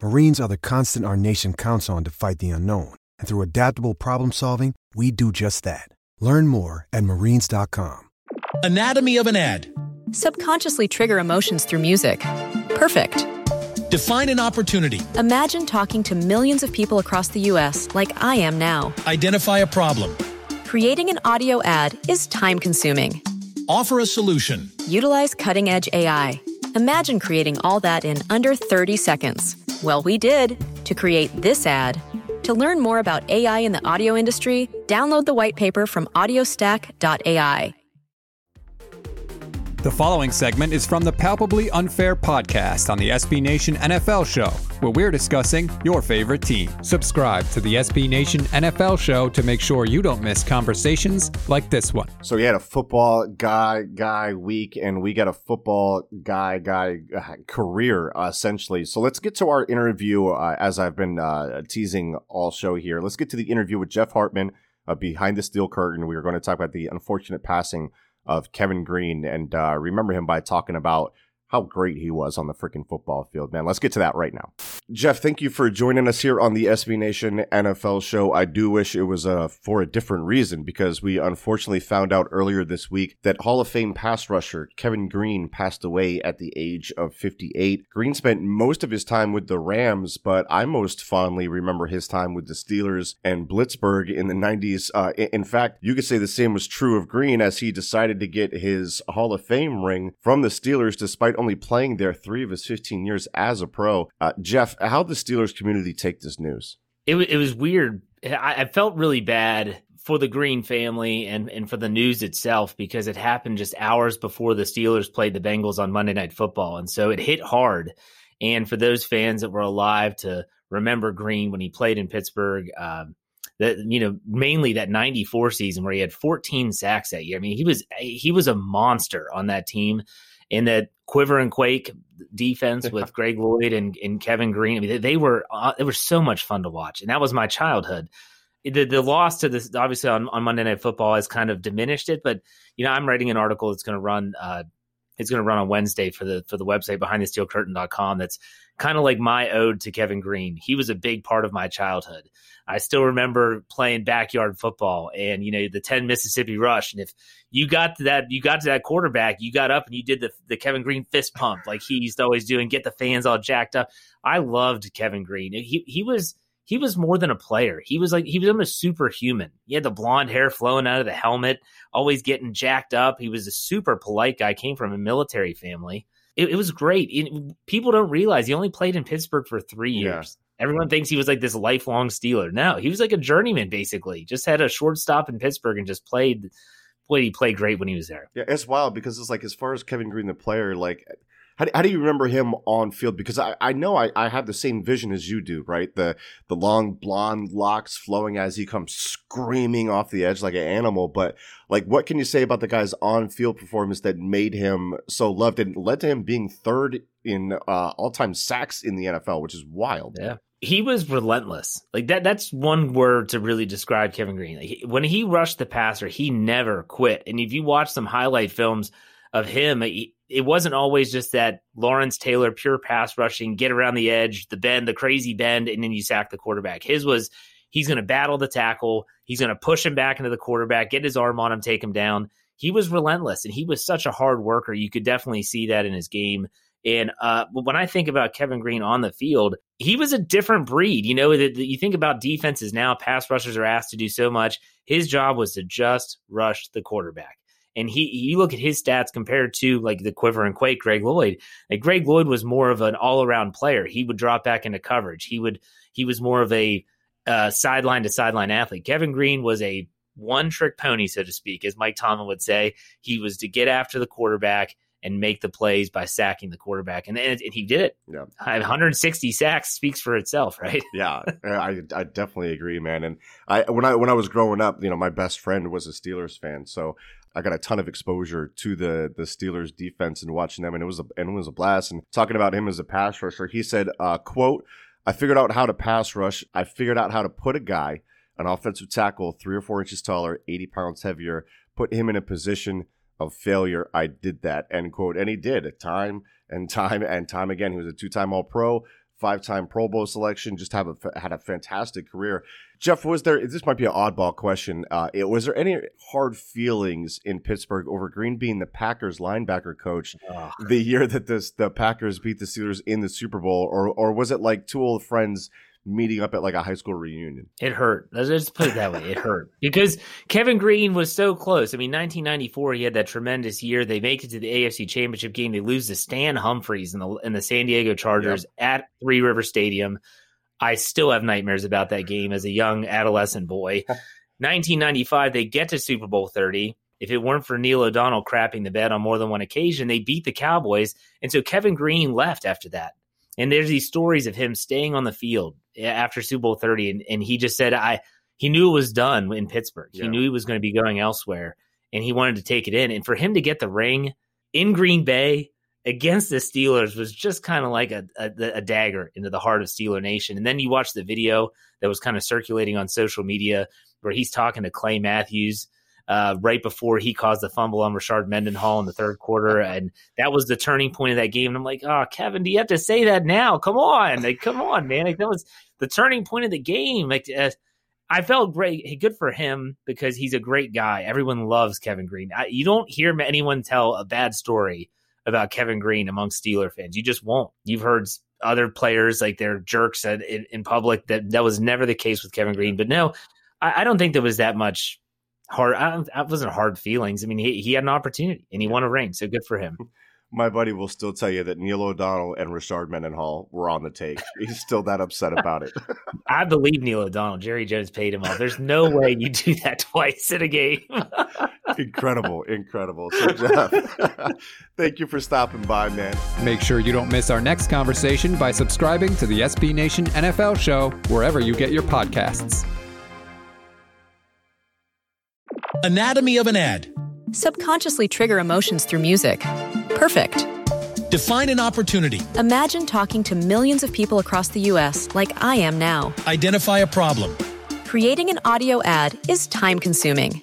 Marines are the constant our nation counts on to fight the unknown. And through adaptable problem solving, we do just that. Learn more at marines.com. Anatomy of an ad. Subconsciously trigger emotions through music. Perfect. Define an opportunity. Imagine talking to millions of people across the U.S. like I am now. Identify a problem. Creating an audio ad is time consuming. Offer a solution. Utilize cutting edge AI. Imagine creating all that in under 30 seconds. Well, we did to create this ad. To learn more about AI in the audio industry, download the white paper from audiostack.ai. The following segment is from the Palpably Unfair podcast on the SB Nation NFL show, where we're discussing your favorite team. Subscribe to the SB Nation NFL show to make sure you don't miss conversations like this one. So we had a football guy guy week, and we got a football guy guy uh, career uh, essentially. So let's get to our interview. Uh, as I've been uh, teasing all show here, let's get to the interview with Jeff Hartman uh, behind the steel curtain. We are going to talk about the unfortunate passing of Kevin Greene and uh, remember him by talking about how great he was on the freaking football field, man. Let's get to that right now. Jeff, thank you for joining us here on the SB Nation NFL show. I do wish it was uh, for a different reason because we unfortunately found out earlier this week that Hall of Fame pass rusher Kevin Greene passed away at the age of 58. Greene spent most of his time with the Rams, but I most fondly remember his time with the Steelers and Blitzburgh in the 90s. Uh, in fact, you could say the same was true of Greene as he decided to get his Hall of Fame ring from the Steelers despite only playing there three of his 15 years as a pro. Uh, Jeff, how did the Steelers community take this news? It, it was weird. I, I felt really bad for the Greene family and, and for the news itself because it happened just hours before the Steelers played the Bengals on Monday Night Football. And so it hit hard. And for those fans that were alive to remember Greene when he played in Pittsburgh, um, that you know mainly that 94 season where he had 14 sacks that year. I mean, he was he was a monster on that team in that quiver and quake defense with Greg Lloyd and, and Kevin Greene. I mean, they, they were uh, they were so much fun to watch, and that was my childhood. The, the loss to this obviously on, on Monday Night Football has kind of diminished it, but you know I'm writing an article that's going to run uh, it's going to run on Wednesday for the for the website behind the steel curtain.com that's kind of like my ode to Kevin Greene. He was a big part of my childhood. I still remember playing backyard football and you know the 10 Mississippi rush and if you got to that you got to that quarterback, you got up and you did the the Kevin Greene fist pump like he used to always do and get the fans all jacked up. I loved Kevin Greene. He he was he was more than a player. He was like he was almost superhuman. He had the blonde hair flowing out of the helmet, always getting jacked up. He was a super polite guy. Came from a military family. It, it was great. It, people don't realize he only played in Pittsburgh for three years. Yeah. Everyone thinks he was like this lifelong Steeler. No, he was like a journeyman basically. Just had a short stop in Pittsburgh and just played. Boy, he played great when he was there. Yeah, it's wild because it's like as far as Kevin Greene the player, like how do, how do you remember him on field? Because I, I know I, I have the same vision as you do, right? The the long blonde locks flowing as he comes screaming off the edge like an animal. But like, what can you say about the guy's on field performance that made him so loved and led to him being third in uh, all time sacks in the NFL, which is wild. Yeah. he was relentless. Like that that's one word to really describe Kevin Greene. Like he, when he rushed the passer, he never quit. And if you watch some highlight films of him, he, it wasn't always just that Lawrence Taylor pure pass rushing, get around the edge, the bend, the crazy bend, and then you sack the quarterback. His was he's going to battle the tackle, he's going to push him back into the quarterback, get his arm on him, take him down. He was relentless and he was such a hard worker. You could definitely see that in his game. And uh, when I think about Kevin Greene on the field, he was a different breed. You know, that you think about defenses now, pass rushers are asked to do so much. His job was to just rush the quarterback. And he, you look at his stats compared to like the quiver and quake, Greg Lloyd. Like Greg Lloyd was more of an all around player. He would drop back into coverage. He would, he was more of a uh, sideline to sideline athlete. Kevin Greene was a one trick pony, so to speak, as Mike Tomlin would say. He was to get after the quarterback and make the plays by sacking the quarterback, and, and, and he did it. Yeah, 160 sacks speaks for itself, right? yeah, I, I definitely agree, man. And I when I when I was growing up, you know, my best friend was a Steelers fan, so I got a ton of exposure to the the Steelers defense and watching them, and it was a and it was a blast. And talking about him as a pass rusher, he said, uh, "quote I figured out how to pass rush. I figured out how to put a guy." An offensive tackle, three or four inches taller, 80 pounds heavier, put him in a position of failure. I did that, end quote. And he did time and time and time again. He was a two time All Pro, five time Pro Bowl selection, just have a, had a fantastic career. Jeff, was there, this might be an oddball question. Uh, it, was there any hard feelings in Pittsburgh over Greene being the Packers linebacker coach oh. the year that this, the Packers beat the Steelers in the Super Bowl? Or, or was it like two old friends? meeting up at like a high school reunion. It hurt. Let's just put it that way. It hurt because Kevin Greene was so close. I mean, 1994, he had that tremendous year. They make it to the AFC Championship game. They lose to Stan Humphries in the in the San Diego Chargers yep. at Three River Stadium. I still have nightmares about that game as a young adolescent boy. 1995, they get to Super Bowl 30. If it weren't for Neil O'Donnell crapping the bed on more than one occasion, they beat the Cowboys. And so Kevin Greene left after that. And there's these stories of him staying on the field after Super Bowl 30, and, and he just said, I he knew it was done in Pittsburgh. Yeah. He knew he was going to be going elsewhere, and he wanted to take it in. And for him to get the ring in Green Bay against the Steelers was just kind of like a, a, a, dagger into the heart of Steeler Nation. And then you watch the video that was kind of circulating on social media where he's talking to Clay Matthews uh, right before he caused the fumble on Rashard Mendenhall in the third quarter, and that was the turning point of that game. And I'm like, oh, Kevin, do you have to say that now? Come on, like, come on, man! Like, that was the turning point of the game. Like, uh, I felt great. Good for him because he's a great guy. Everyone loves Kevin Greene. I, you don't hear anyone tell a bad story about Kevin Greene among Steeler fans. You just won't. You've heard other players like they're jerks in, in, public. That that was never the case with Kevin Greene. But no, I, I don't think there was that much hard. I that wasn't hard feelings. I mean, he, he had an opportunity and he won a ring, so good for him. My buddy will still tell you that Neil O'Donnell and Rashard Mendenhall were on the take. He's still that upset about it. I believe Neil O'Donnell. Jerry Jones paid him off. There's no way you do that twice in a game. incredible, incredible. So Jeff, thank you for stopping by, man. Make sure you don't miss our next conversation by subscribing to the SB Nation NFL show wherever you get your podcasts. Anatomy of an ad. Subconsciously trigger emotions through music. Perfect. Define an opportunity. Imagine talking to millions of people across the U.S. like I am now. Identify a problem. Creating an audio ad is time consuming.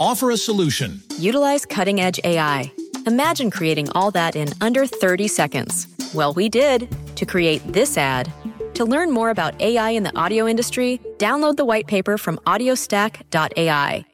Offer a solution. Utilize cutting edge AI. Imagine creating all that in under 30 seconds. Well, we did to create this ad. To learn more about AI in the audio industry, download the white paper from audiostack.ai.